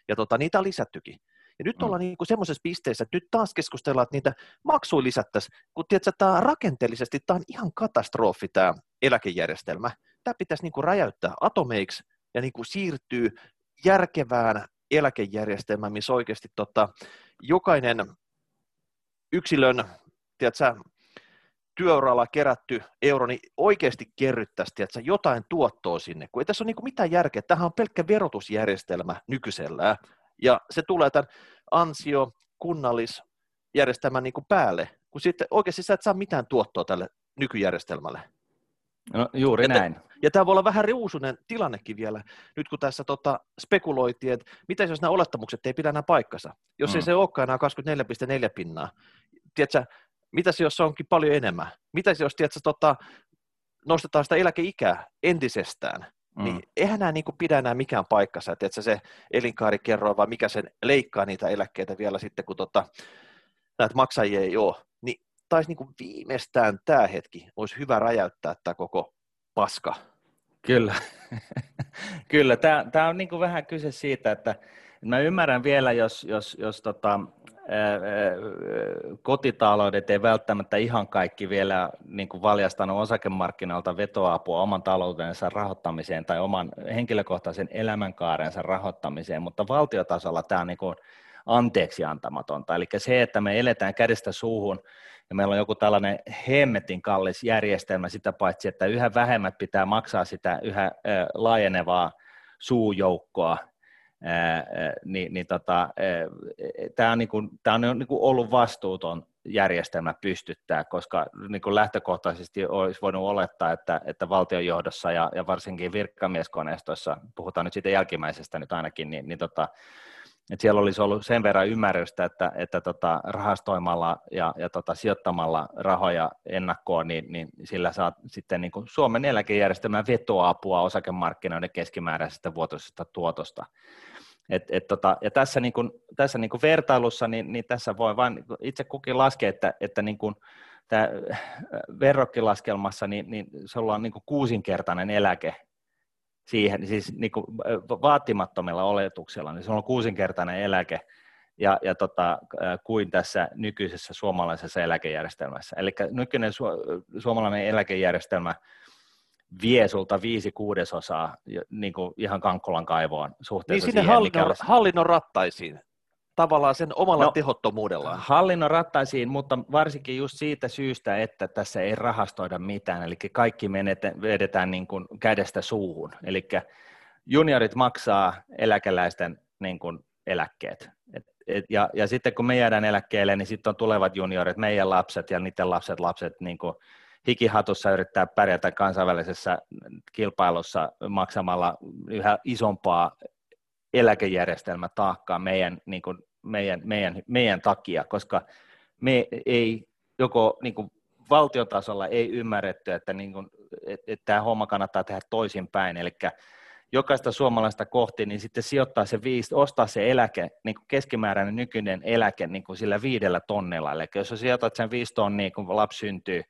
ja tota, niitä on lisättykin. Ja nyt mm. ollaan niin kuin semmoisessa pisteessä, että nyt taas keskustellaan, että niitä maksuja lisättäisiin, kun tiedätkö, tämä rakenteellisesti tämä on ihan katastrofi tämä eläkejärjestelmä. Tämä pitäisi niin kuin räjäyttää atomeiksi ja niin kuin siirtyy järkevään eläkejärjestelmään, missä oikeasti tota, jokainen yksilön tiedätkö, työuralla kerätty euro, niin oikeasti kerryttäisi tiedätkö, jotain tuottoa sinne, kun ei tässä ole niin mitään järkeä. Tämähän on pelkkä verotusjärjestelmä nykyisellään, ja se tulee tämän ansio kunnallisjärjestelmän niin päälle, kun sitten oikeasti sä et saa mitään tuottoa tälle nykyjärjestelmälle. No, juuri ja näin. ja tämä voi olla vähän riusunen tilannekin vielä, nyt kun tässä tota, spekuloitiin, että mitä jos nämä olettamukset ei pidä enää paikkansa, jos mm. ei se olekaan enää 24,4 pinnaa, tiedätkö, mitä se jos se onkin paljon enemmän, mitä se jos tiedätkö, tota, nostetaan sitä eläkeikää entisestään, mm. niin eihän nämä niin kuin pidä enää mikään paikkansa, että se elinkaarikerroin, vai mikä sen leikkaa niitä eläkkeitä vielä sitten, kun tota, näitä maksajia ei ole, taisi niin viimeistään tämä hetki, olisi hyvä räjäyttää tämä koko paska. Kyllä, kyllä. Tämä, tämä on niin kuin vähän kyse siitä, että mä ymmärrän vielä, jos, jos, jos tota, kotitaloudet ei välttämättä ihan kaikki vielä niin kuin valjastanut osakemarkkinoilta vetoapua oman taloutensa rahoittamiseen tai oman henkilökohtaisen elämänkaarensa rahoittamiseen, mutta valtiotasolla tämä on niin kuin anteeksi antamatonta. Eli se, että me eletään kädestä suuhun ja meillä on joku tällainen hemmetin kallis järjestelmä sitä paitsi, että yhä vähemmät pitää maksaa sitä yhä laajenevaa suujoukkoa, niin, niin tota, tämä on, niin kuin, tämä on niin kuin ollut vastuuton järjestelmä pystyttää, koska niin kuin lähtökohtaisesti olisi voinut olettaa, että, että valtionjohdossa ja, ja varsinkin virkamieskoneistoissa, puhutaan nyt siitä jälkimmäisestä nyt ainakin, niin, niin tota, että siellä olisi ollut sen verran ymmärrystä, että, että tota, rahastoimalla ja, ja tota, sijoittamalla rahoja ennakkoon, niin, niin sillä saa sitten niin kuin Suomen eläkejärjestelmän vetoapua osakemarkkinoiden keskimääräisestä vuotuisesta tuotosta. Et, et tota, ja tässä, niin kuin, tässä niin kuin vertailussa, niin, niin tässä voi vain itse kukin laskea, että, että niin kuin, tämä verrokkilaskelmassa, niin, niin se on niin kuin kuusinkertainen eläke siihen, siis niin kuin vaatimattomilla oletuksilla, niin se on kuusinkertainen eläke ja, ja tota, kuin tässä nykyisessä suomalaisessa eläkejärjestelmässä. Eli nykyinen su- suomalainen eläkejärjestelmä vie sulta viisi kuudesosaa niin kuin ihan Kankkolan kaivoon suhteessa niin sinne hallinnon, olisi... hallinnon rattaisiin tavallaan sen omalla no, tehottomuudellaan. Hallinnon rattaisiin, mutta varsinkin just siitä syystä, että tässä ei rahastoida mitään, eli kaikki menetään, vedetään niin kuin kädestä suuhun. Eli juniorit maksaa eläkeläisten niin kuin eläkkeet. Et, et, ja, ja sitten kun me jäädään eläkkeelle, niin sitten on tulevat juniorit, meidän lapset ja niiden lapset, lapset niin kuin hikihatussa yrittää pärjätä kansainvälisessä kilpailussa maksamalla yhä isompaa eläkejärjestelmätaakkaa meidän, niin kuin meidän, meidän, meidän takia, koska me ei joko niin kuin valtiotasolla ei ymmärretty, että, niin kuin, että, että tämä homma kannattaa tehdä toisinpäin, eli jokaista suomalaista kohti, niin sitten sijoittaa se viisi, ostaa se eläke, niin kuin keskimääräinen nykyinen eläke niin kuin sillä viidellä tonnilla. Eli jos sijoitat sen viisi tonnia, kun lapsi syntyy,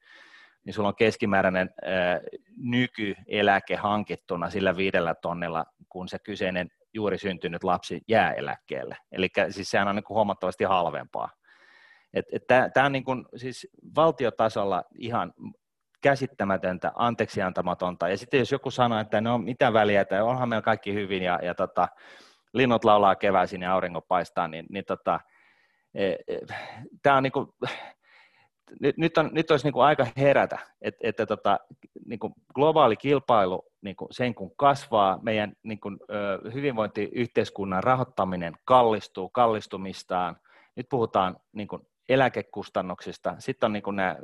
niin sulla on keskimääräinen ää, nykyeläke hankittuna sillä viidellä tonnilla, kun se kyseinen juuri syntynyt lapsi jää eläkkeelle. Eli siis sehän on niin kuin huomattavasti halvempaa. Tämä on niin kuin, siis valtiotasolla ihan käsittämätöntä, anteeksiantamatonta. Ja sitten jos joku sanoo, että no mitä väliä, että onhan meillä kaikki hyvin ja, ja tota, linnut laulaa keväisin ja aurinko paistaa, niin, niin tota, e, e, tämä on niinku, nyt, nyt, on, nyt olisi niinku aika herätä, että, että tota, niinku globaali kilpailu niinku sen kun kasvaa, meidän niinku, hyvinvointiyhteiskunnan rahoittaminen kallistuu kallistumistaan, nyt puhutaan niinku eläkekustannuksista, sitten on niin nämä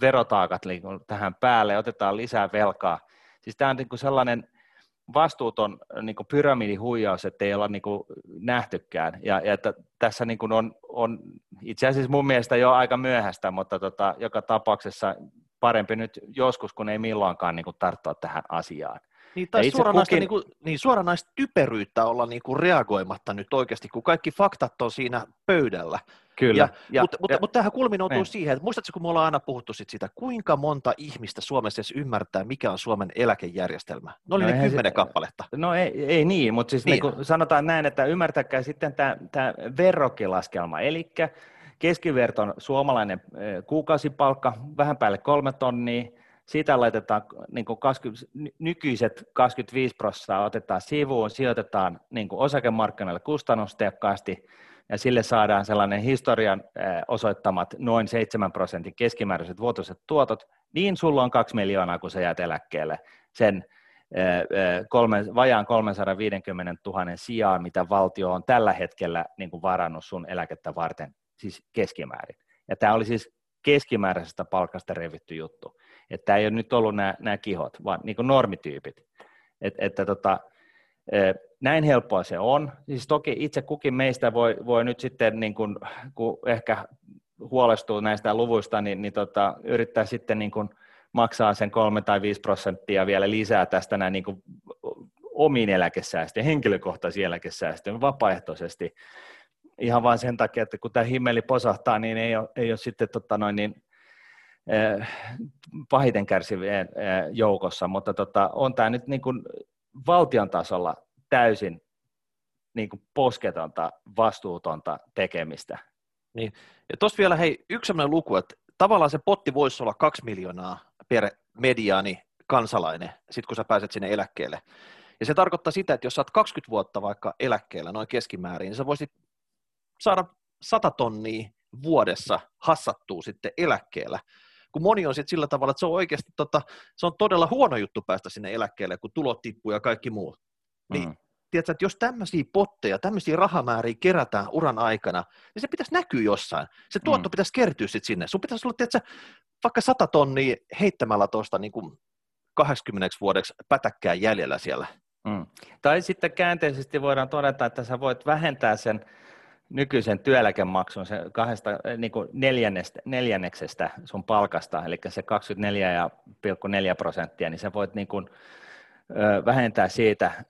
verotaakat niin tähän päälle, otetaan lisää velkaa. Siis tämä on niin sellainen vastuuton niin pyramidihuijaus, että ei olla niin nähtykään. Ja, ja että tässä niin on, on itse asiassa mun mielestä jo aika myöhäistä, mutta tota, joka tapauksessa parempi nyt joskus, kun ei milloinkaan niin tarttua tähän asiaan. Niin, tai suoranaista, kukin... niin kuin, niin, suoranaista typeryyttä olla niin kuin reagoimatta nyt oikeasti, kun kaikki faktat on siinä pöydällä. Kyllä. Ja, mutta, mutta, mutta tämähän kulminoutuu niin. siihen, että muistatko, kun me ollaan aina puhuttu sit siitä, kuinka monta ihmistä Suomessa edes ymmärtää, mikä on Suomen eläkejärjestelmä? Ne oli no ne kymmenen se, kappaletta. No ei, ei niin, mutta siis niin. Niin sanotaan näin, että ymmärtäkää sitten tämä, tämä verrokkilaskelma, eli keskiverton suomalainen kuukausipalkka, vähän päälle kolme tonnia, siitä laitetaan niin 20, nykyiset 25 prosenttia otetaan sivuun, sijoitetaan niin osakemarkkinoille kustannustehokkaasti, ja sille saadaan sellainen historian osoittamat noin 7 prosentin keskimääräiset vuotuiset tuotot, niin sulla on 2 miljoonaa, kun sä jäät eläkkeelle sen kolme, vajaan 350 000 sijaan, mitä valtio on tällä hetkellä niin kuin varannut sun eläkettä varten, siis keskimäärin. Ja tämä oli siis keskimääräisestä palkasta revitty juttu. Että tämä ei ole nyt ollut nämä, nämä kihot, vaan niin kuin normityypit. Et, että tota, näin helppoa se on. Siis toki itse kukin meistä voi, voi nyt sitten, niin kuin, kun ehkä huolestuu näistä luvuista, niin, niin tota, yrittää sitten niin kuin maksaa sen kolme tai viisi prosenttia vielä lisää tästä näin niin omiin eläkesäästöihin, henkilökohtaisiin eläkesäästöihin vapaaehtoisesti. Ihan vain sen takia, että kun tämä himmeli posahtaa, niin ei ole, ei ole sitten tota noin, niin, eh, pahiten kärsivien eh, joukossa, mutta tota, on tämä nyt niin kuin valtion tasolla täysin niin kuin posketonta, vastuutonta tekemistä. Niin. Ja tuossa vielä hei, yksi sellainen luku, että tavallaan se potti voisi olla kaksi miljoonaa per mediaani kansalainen, sit kun sä pääset sinne eläkkeelle. Ja se tarkoittaa sitä, että jos sä oot 20 vuotta vaikka eläkkeellä noin keskimäärin, niin sä voisit saada 100 tonnia vuodessa hassattua sitten eläkkeellä kun moni on sitten sillä tavalla, että se on oikeasti tota, se on todella huono juttu päästä sinne eläkkeelle, kun tulot tippuu ja kaikki muu. Niin, mm. tiedätkö, että jos tämmöisiä potteja, tämmöisiä rahamääriä kerätään uran aikana, niin se pitäisi näkyä jossain. Se tuotto mm. pitäisi kertyä sitten sinne. Sun pitäisi olla, tiedätkö, vaikka 100 tonnia heittämällä tuosta niin kuin 80 vuodeksi pätäkkää jäljellä siellä. Mm. Tai sitten käänteisesti voidaan todeta, että sä voit vähentää sen nykyisen työeläkemaksun se kahdesta, niin kuin neljännestä, neljänneksestä sun palkasta, eli se 24,4 prosenttia, niin sä voit niin kuin, vähentää siitä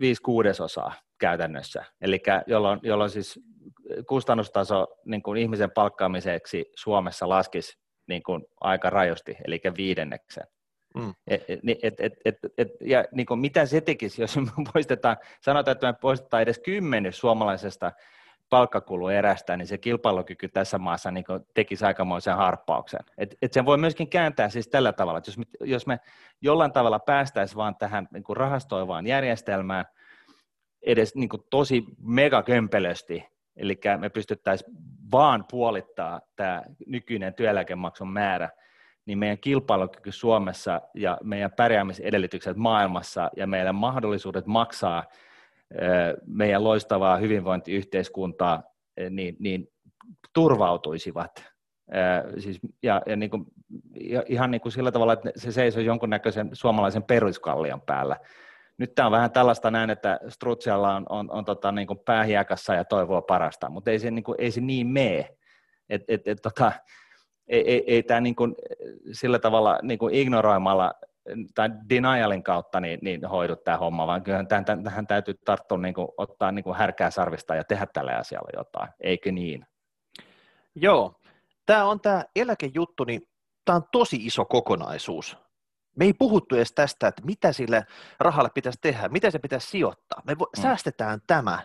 viisi kuudesosaa käytännössä, eli jolloin, jolloin siis kustannustaso niin kuin ihmisen palkkaamiseksi Suomessa laskisi niin kuin aika rajusti, eli viidenneksen. Mm. Et, et, et, ja niin kuin mitä se tekisi, jos me poistetaan, sanotaan, että me poistetaan edes kymmenys suomalaisesta palkkakuluerästä, niin se kilpailukyky tässä maassa niin tekisi aikamoisen harppauksen. Et, et sen voi myöskin kääntää siis tällä tavalla, että jos me, jos me jollain tavalla päästäisiin vaan tähän niin kuin rahastoivaan järjestelmään edes niin kuin tosi megakömpelösti, eli me pystyttäisiin vaan puolittaa tämä nykyinen työeläkemaksun määrä, niin meidän kilpailukyky Suomessa ja meidän pärjäämisedellytykset maailmassa ja meidän mahdollisuudet maksaa meidän loistavaa hyvinvointiyhteiskuntaa, niin, niin turvautuisivat. Siis, ja, ja, niin kuin, ihan niin kuin sillä tavalla, että se seisoo jonkunnäköisen suomalaisen peruskallion päällä. Nyt tämä on vähän tällaista näin, että Strutsialla on, on, on tota, niin kuin päähiäkassa ja toivoo parasta, mutta ei se niin, kuin, ei se niin mene. Et, et, et, tota, ei, ei, ei tämä niin kuin, sillä tavalla niin kuin ignoroimalla tai denialin kautta niin, niin hoidu tämä homma, vaan kyllähän tähän, tähän täytyy tarttua, niin kuin, ottaa niin kuin härkää sarvista ja tehdä tälle asialle jotain, eikö niin? Joo, tämä on tämä eläkejuttu, niin tämä on tosi iso kokonaisuus. Me ei puhuttu edes tästä, että mitä sille rahalle pitäisi tehdä, miten se pitäisi sijoittaa. Me vo- mm. säästetään tämä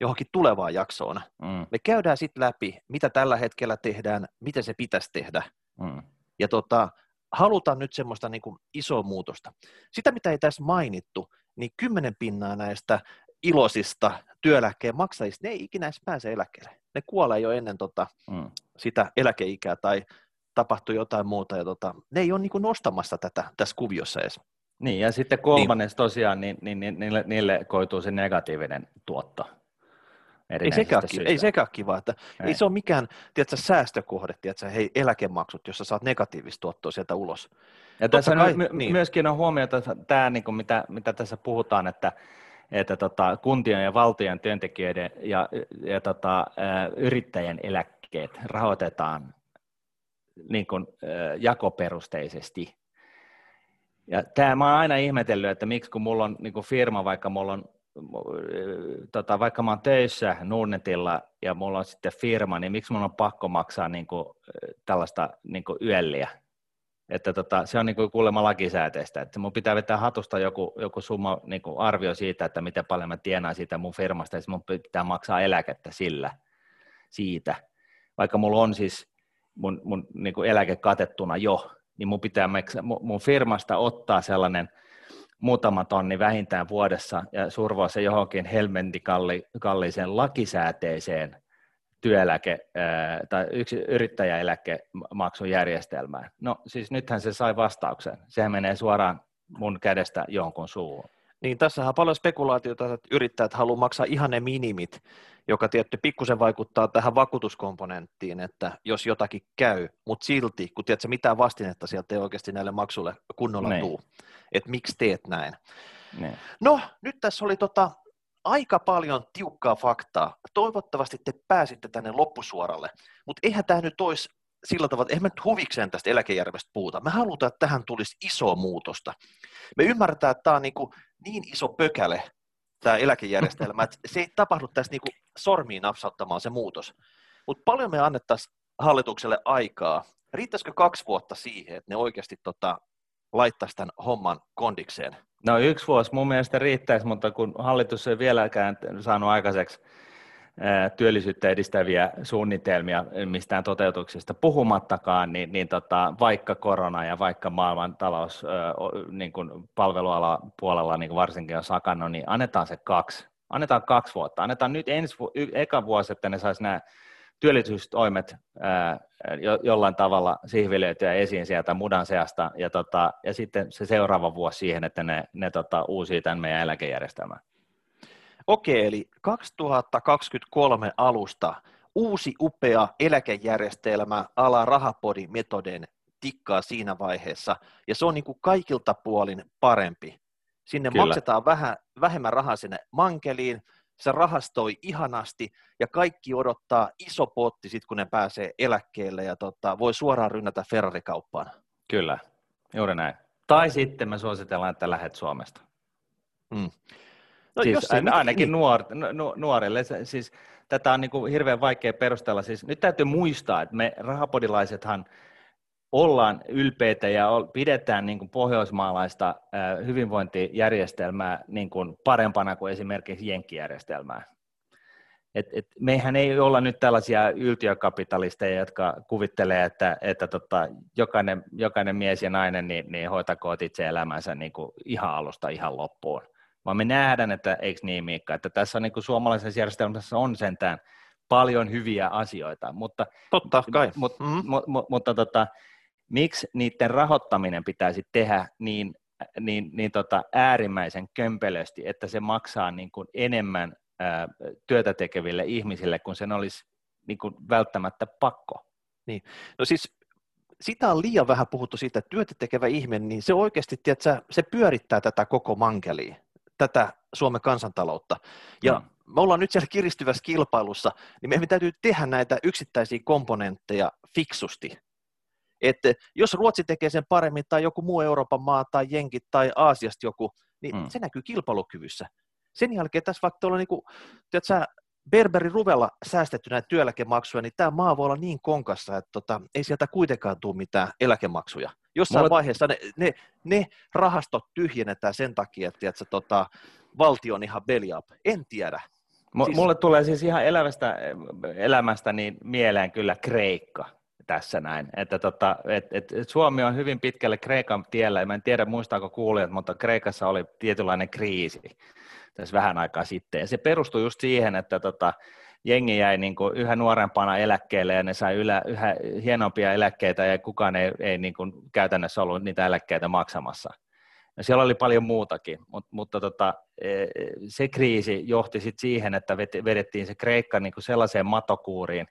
johonkin tulevaan jaksoon. Mm. Me käydään sitten läpi, mitä tällä hetkellä tehdään, miten se pitäisi tehdä. Mm. Ja tota, halutaan nyt semmoista niin kuin isoa muutosta. Sitä, mitä ei tässä mainittu, niin kymmenen pinnaa näistä iloisista työeläkkeen maksajista, ne ei ikinä edes pääse eläkkeelle. Ne kuolee jo ennen tota, mm. sitä eläkeikää tai tapahtuu jotain muuta, ja tota, ne ei ole niin kuin nostamassa tätä tässä kuviossa edes. Niin, ja sitten kolmannes niin. tosiaan, niin, niin, niin niille, niille koituu se negatiivinen tuotto. Ei sekään, ei sekään kiva, että ei. ei se ole mikään tiedätkö, säästökohde, tiedätkö, hei, eläkemaksut, jossa saat negatiivista tuottoa sieltä ulos. Ja Totta tässä kai, my- niin. myöskin on huomiota tämä, niin kuin mitä, mitä tässä puhutaan, että, että tota, kuntien ja valtion työntekijöiden ja, ja tota, yrittäjien eläkkeet rahoitetaan niin kuin, jakoperusteisesti. Ja tämä mä oon aina ihmetellyt, että miksi kun mulla on niin kuin firma, vaikka mulla on tota, vaikka mä oon töissä Nordnetilla ja mulla on sitten firma, niin miksi mulla on pakko maksaa niin kuin, tällaista niin kuin yölliä? Että tota, se on niin kuin kuulemma lakisääteistä, että mun pitää vetää hatusta joku, joku summa niin kuin arvio siitä, että miten paljon mä tienaan siitä mun firmasta, ja mun pitää maksaa eläkettä sillä, siitä. Vaikka mulla on siis mun, mun niin kuin eläke katettuna jo, niin mun pitää mun firmasta ottaa sellainen – muutama tonni vähintään vuodessa ja survoa se johonkin helmentikalliseen lakisääteiseen työeläke- tai yksi yrittäjäeläkemaksun järjestelmään. No siis nythän se sai vastauksen. Sehän menee suoraan mun kädestä jonkun suuhun. Niin tässä on paljon spekulaatiota, että yrittäjät haluaa maksaa ihan ne minimit, joka tietty pikkusen vaikuttaa tähän vakuutuskomponenttiin, että jos jotakin käy, mutta silti, kun tiedätkö, mitään vastinetta sieltä ei oikeasti näille maksulle kunnolla niin. tuu, että miksi teet näin. Ne. No, nyt tässä oli tota, aika paljon tiukkaa faktaa. Toivottavasti te pääsitte tänne loppusuoralle, mutta eihän tämä nyt olisi sillä tavalla, että eihän me nyt huvikseen tästä eläkejärjestelmästä puhuta. Me halutaan, että tähän tulisi iso muutosta. Me ymmärretään, että tämä on niin, kuin niin iso pökäle, tämä eläkejärjestelmä, että se ei tapahdu tässä niin kuin sormiin napsauttamaan se muutos. Mutta paljon me annettaisiin hallitukselle aikaa. Riittäisikö kaksi vuotta siihen, että ne oikeasti tota, laittaisi tämän homman kondikseen? No yksi vuosi mun mielestä riittäisi, mutta kun hallitus ei vieläkään saanut aikaiseksi työllisyyttä edistäviä suunnitelmia mistään toteutuksesta puhumattakaan, niin, niin tota, vaikka korona ja vaikka maailman talous niin kuin palveluala puolella niin kuin varsinkin on sakannut, niin annetaan se kaksi. Annetaan kaksi vuotta. Annetaan nyt ensi, eka vuosi, että ne saisi nämä työllisyystoimet ää, jo, jollain tavalla sihvilöityä esiin sieltä mudan seasta, ja, tota, ja sitten se seuraava vuosi siihen, että ne, ne tota, uusii tämän meidän eläkejärjestelmän. Okei, eli 2023 alusta uusi upea eläkejärjestelmä ala rahapodin metoden tikkaa siinä vaiheessa, ja se on niin kuin kaikilta puolin parempi. Sinne Kyllä. maksetaan vähän, vähemmän rahaa sinne mankeliin, se rahastoi ihanasti, ja kaikki odottaa iso potti sitten, kun ne pääsee eläkkeelle, ja tota, voi suoraan rynnätä Ferrari-kauppaan. Kyllä, juuri näin. Tai sitten me suositellaan, että lähet Suomesta. Mm. No, siis jos ei, ainakin niin. nuor, nu, nuorille. Siis, tätä on niin kuin hirveän vaikea perustella. Siis, nyt täytyy muistaa, että me rahapodilaisethan ollaan ylpeitä ja pidetään niin kuin pohjoismaalaista hyvinvointijärjestelmää niin kuin parempana kuin esimerkiksi jenkkijärjestelmää. Et, et meihän ei olla nyt tällaisia yltiökapitalisteja, jotka kuvittelee, että, että tota, jokainen, jokainen mies ja nainen niin, niin hoitakoot itse elämänsä niin kuin ihan alusta ihan loppuun vaan me nähdään, että eikö niin Miikka, että tässä niin kuin suomalaisessa järjestelmässä on sentään paljon hyviä asioita, mutta, Totta kai. Mut, mm-hmm. mu, mu, mutta tota, miksi niiden rahoittaminen pitäisi tehdä niin niin, niin tota, äärimmäisen kömpelösti, että se maksaa niin kuin enemmän ää, työtä tekeville ihmisille, kun sen olisi niin kuin välttämättä pakko. Niin. No siis sitä on liian vähän puhuttu siitä, että työtä tekevä ihminen, niin se oikeasti, tiedätkö, se pyörittää tätä koko mankelia, tätä Suomen kansantaloutta. Ja mm. me ollaan nyt siellä kiristyvässä kilpailussa, niin meidän täytyy tehdä näitä yksittäisiä komponentteja fiksusti. Että jos Ruotsi tekee sen paremmin, tai joku muu Euroopan maa, tai Jenkit, tai Aasiasta joku, niin mm. se näkyy kilpailukyvyssä. Sen jälkeen tässä vaikka tuolla, niin kuin, tiedätkö, Berberin ruvella säästetty näitä työeläkemaksuja, niin tämä maa voi olla niin konkassa, että tota, ei sieltä kuitenkaan tule mitään eläkemaksuja. Jossain Mulle... vaiheessa ne, ne, ne rahastot tyhjennetään sen takia, että tiedätkö, tota, valtio on ihan belly up. En tiedä. M- siis... Mulle tulee siis ihan elämästä, elämästä niin mieleen kyllä Kreikka tässä näin. Että tota, et, et, et Suomi on hyvin pitkälle Kreikan tiellä, mä en tiedä muistaako kuulijat, mutta Kreikassa oli tietynlainen kriisi tässä vähän aikaa sitten. Ja se perustui just siihen, että tota, jengi jäi niin kuin yhä nuorempana eläkkeelle ja ne sai ylä, yhä hienompia eläkkeitä ja kukaan ei, ei niin kuin käytännössä ollut niitä eläkkeitä maksamassa. Ja siellä oli paljon muutakin, mutta, mutta tota, e, se kriisi johti sitten siihen, että vedettiin se Kreikka niin kuin sellaiseen matokuuriin,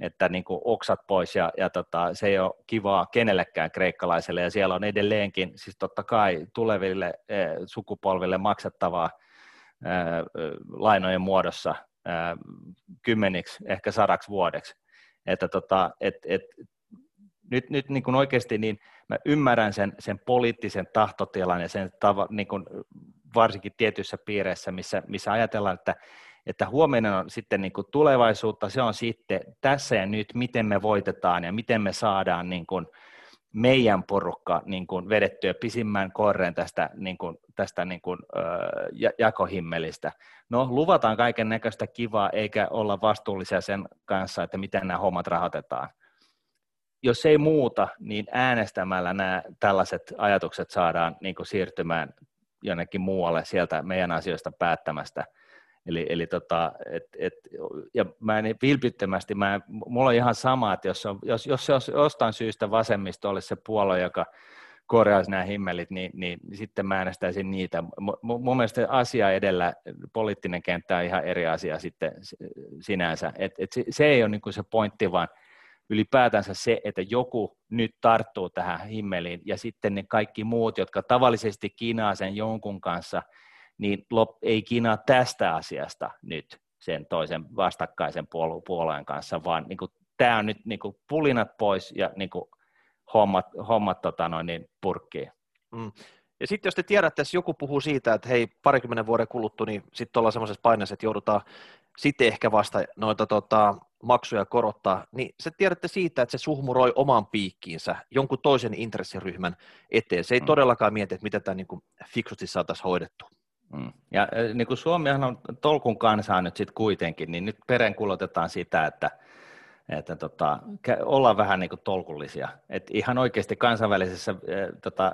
että niin kuin oksat pois ja, ja tota, se ei ole kivaa kenellekään kreikkalaiselle ja siellä on edelleenkin siis totta kai tuleville eh, sukupolville maksettavaa lainojen muodossa kymmeniksi, ehkä sadaksi vuodeksi. Että tota, et, et, nyt, nyt niin kuin oikeasti niin mä ymmärrän sen, sen poliittisen tahtotilan ja sen tava, niin kuin varsinkin tietyissä piireissä, missä, missä ajatellaan, että, että huominen on sitten niin kuin tulevaisuutta, se on sitten tässä ja nyt, miten me voitetaan ja miten me saadaan niin kuin, meidän porukka niin kuin vedettyä pisimmän korren tästä, niin kuin, tästä niin kuin, ö, jakohimmelistä. No, luvataan kaiken näköistä kivaa, eikä olla vastuullisia sen kanssa, että miten nämä hommat rahoitetaan. Jos ei muuta, niin äänestämällä nämä tällaiset ajatukset saadaan niin kuin siirtymään jonnekin muualle sieltä meidän asioista päättämästä – Eli, eli tota, et, et, ja mä en vilpittömästi, mä, mulla on ihan sama, että jos, on, jos, jos olisi jostain syystä vasemmisto olisi se puolue, joka korjaisi nämä himmelit, niin, niin, niin sitten mä äänestäisin niitä. M- mun mielestä asia edellä, poliittinen kenttä on ihan eri asia sitten sinänsä. Et, et se, se ei ole niin se pointti, vaan ylipäätänsä se, että joku nyt tarttuu tähän himmeliin ja sitten ne kaikki muut, jotka tavallisesti kinaa sen jonkun kanssa – niin lop, ei Kiina tästä asiasta nyt sen toisen vastakkaisen puolueen kanssa, vaan niin kuin, tämä on nyt niin kuin, pulinat pois ja niin kuin, hommat, hommat tota noin, niin purkkiin. Mm. Ja sitten jos te tiedätte, että joku puhuu siitä, että hei, parikymmenen vuoden kuluttua, niin sitten ollaan semmoisessa paineessa, että joudutaan sitten ehkä vasta noita tota, maksuja korottaa, niin se tiedätte siitä, että se suhmuroi oman piikkiinsä jonkun toisen intressiryhmän eteen. Se ei mm. todellakaan mieti, että miten tämä niin fiksusti saataisiin hoidettua. Mm. Ja niin kuin Suomihan on tolkun kansaa nyt sitten kuitenkin, niin nyt perenkulotetaan sitä, että, että tota, ollaan vähän niin kuin tolkullisia. Et ihan oikeasti kansainvälisessä äh, tota,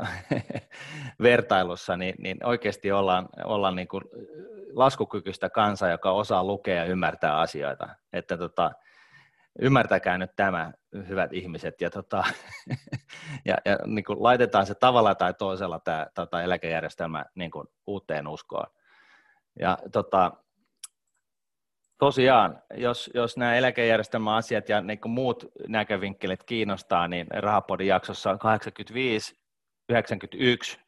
vertailussa, niin, niin oikeasti ollaan, ollaan niin kuin laskukykyistä kansaa, joka osaa lukea ja ymmärtää asioita. Että tota, ymmärtäkää nyt tämä, hyvät ihmiset, ja, tota, ja, ja niin kuin laitetaan se tavalla tai toisella tämä tota eläkejärjestelmä niin kuin uuteen uskoon. Ja tota, tosiaan, jos, jos nämä eläkejärjestelmän asiat ja niin kuin muut näkövinkkelit kiinnostaa, niin Rahapodin jaksossa 85, 91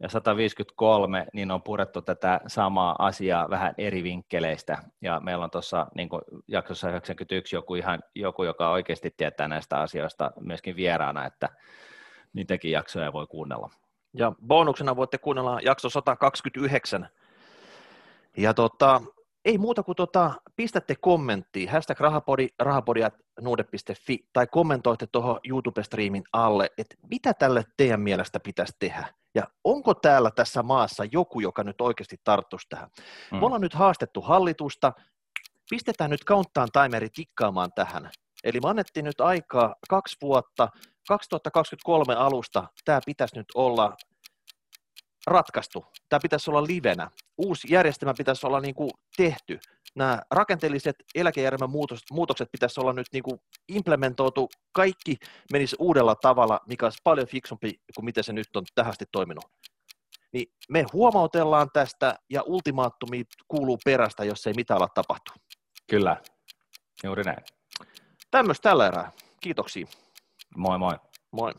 ja 153, niin on purettu tätä samaa asiaa vähän eri vinkkeleistä. Ja meillä on tuossa niin jaksossa 91 joku, ihan, joku, joka oikeasti tietää näistä asioista myöskin vieraana, että niitäkin jaksoja voi kuunnella. Ja bonuksena voitte kuunnella jakso 129. Ja tota, ei muuta kuin tota, pistätte kommenttiin, hashtag rahapodi, rahapodi.nuude.fi, tai kommentoitte tuohon YouTube-striimin alle, että mitä tälle teidän mielestä pitäisi tehdä. Ja onko täällä tässä maassa joku, joka nyt oikeasti tarttuisi tähän? Mm. Me ollaan nyt haastettu hallitusta, pistetään nyt countdown timeri tikkaamaan tähän. Eli me annettiin nyt aikaa kaksi vuotta, 2023 alusta tämä pitäisi nyt olla ratkaistu. Tämä pitäisi olla livenä. Uusi järjestelmä pitäisi olla niin kuin tehty. Nämä rakenteelliset eläkejärjestelmän muutokset pitäisi olla nyt niin kuin implementoitu. Kaikki menisi uudella tavalla, mikä olisi paljon fiksumpi kuin miten se nyt on tähän asti toiminut. Niin me huomautellaan tästä ja ultimaattumi kuuluu perästä, jos ei mitään ala tapahtua. Kyllä, juuri näin. Tämmöistä tällä erää. Kiitoksia. Moi moi. Moi.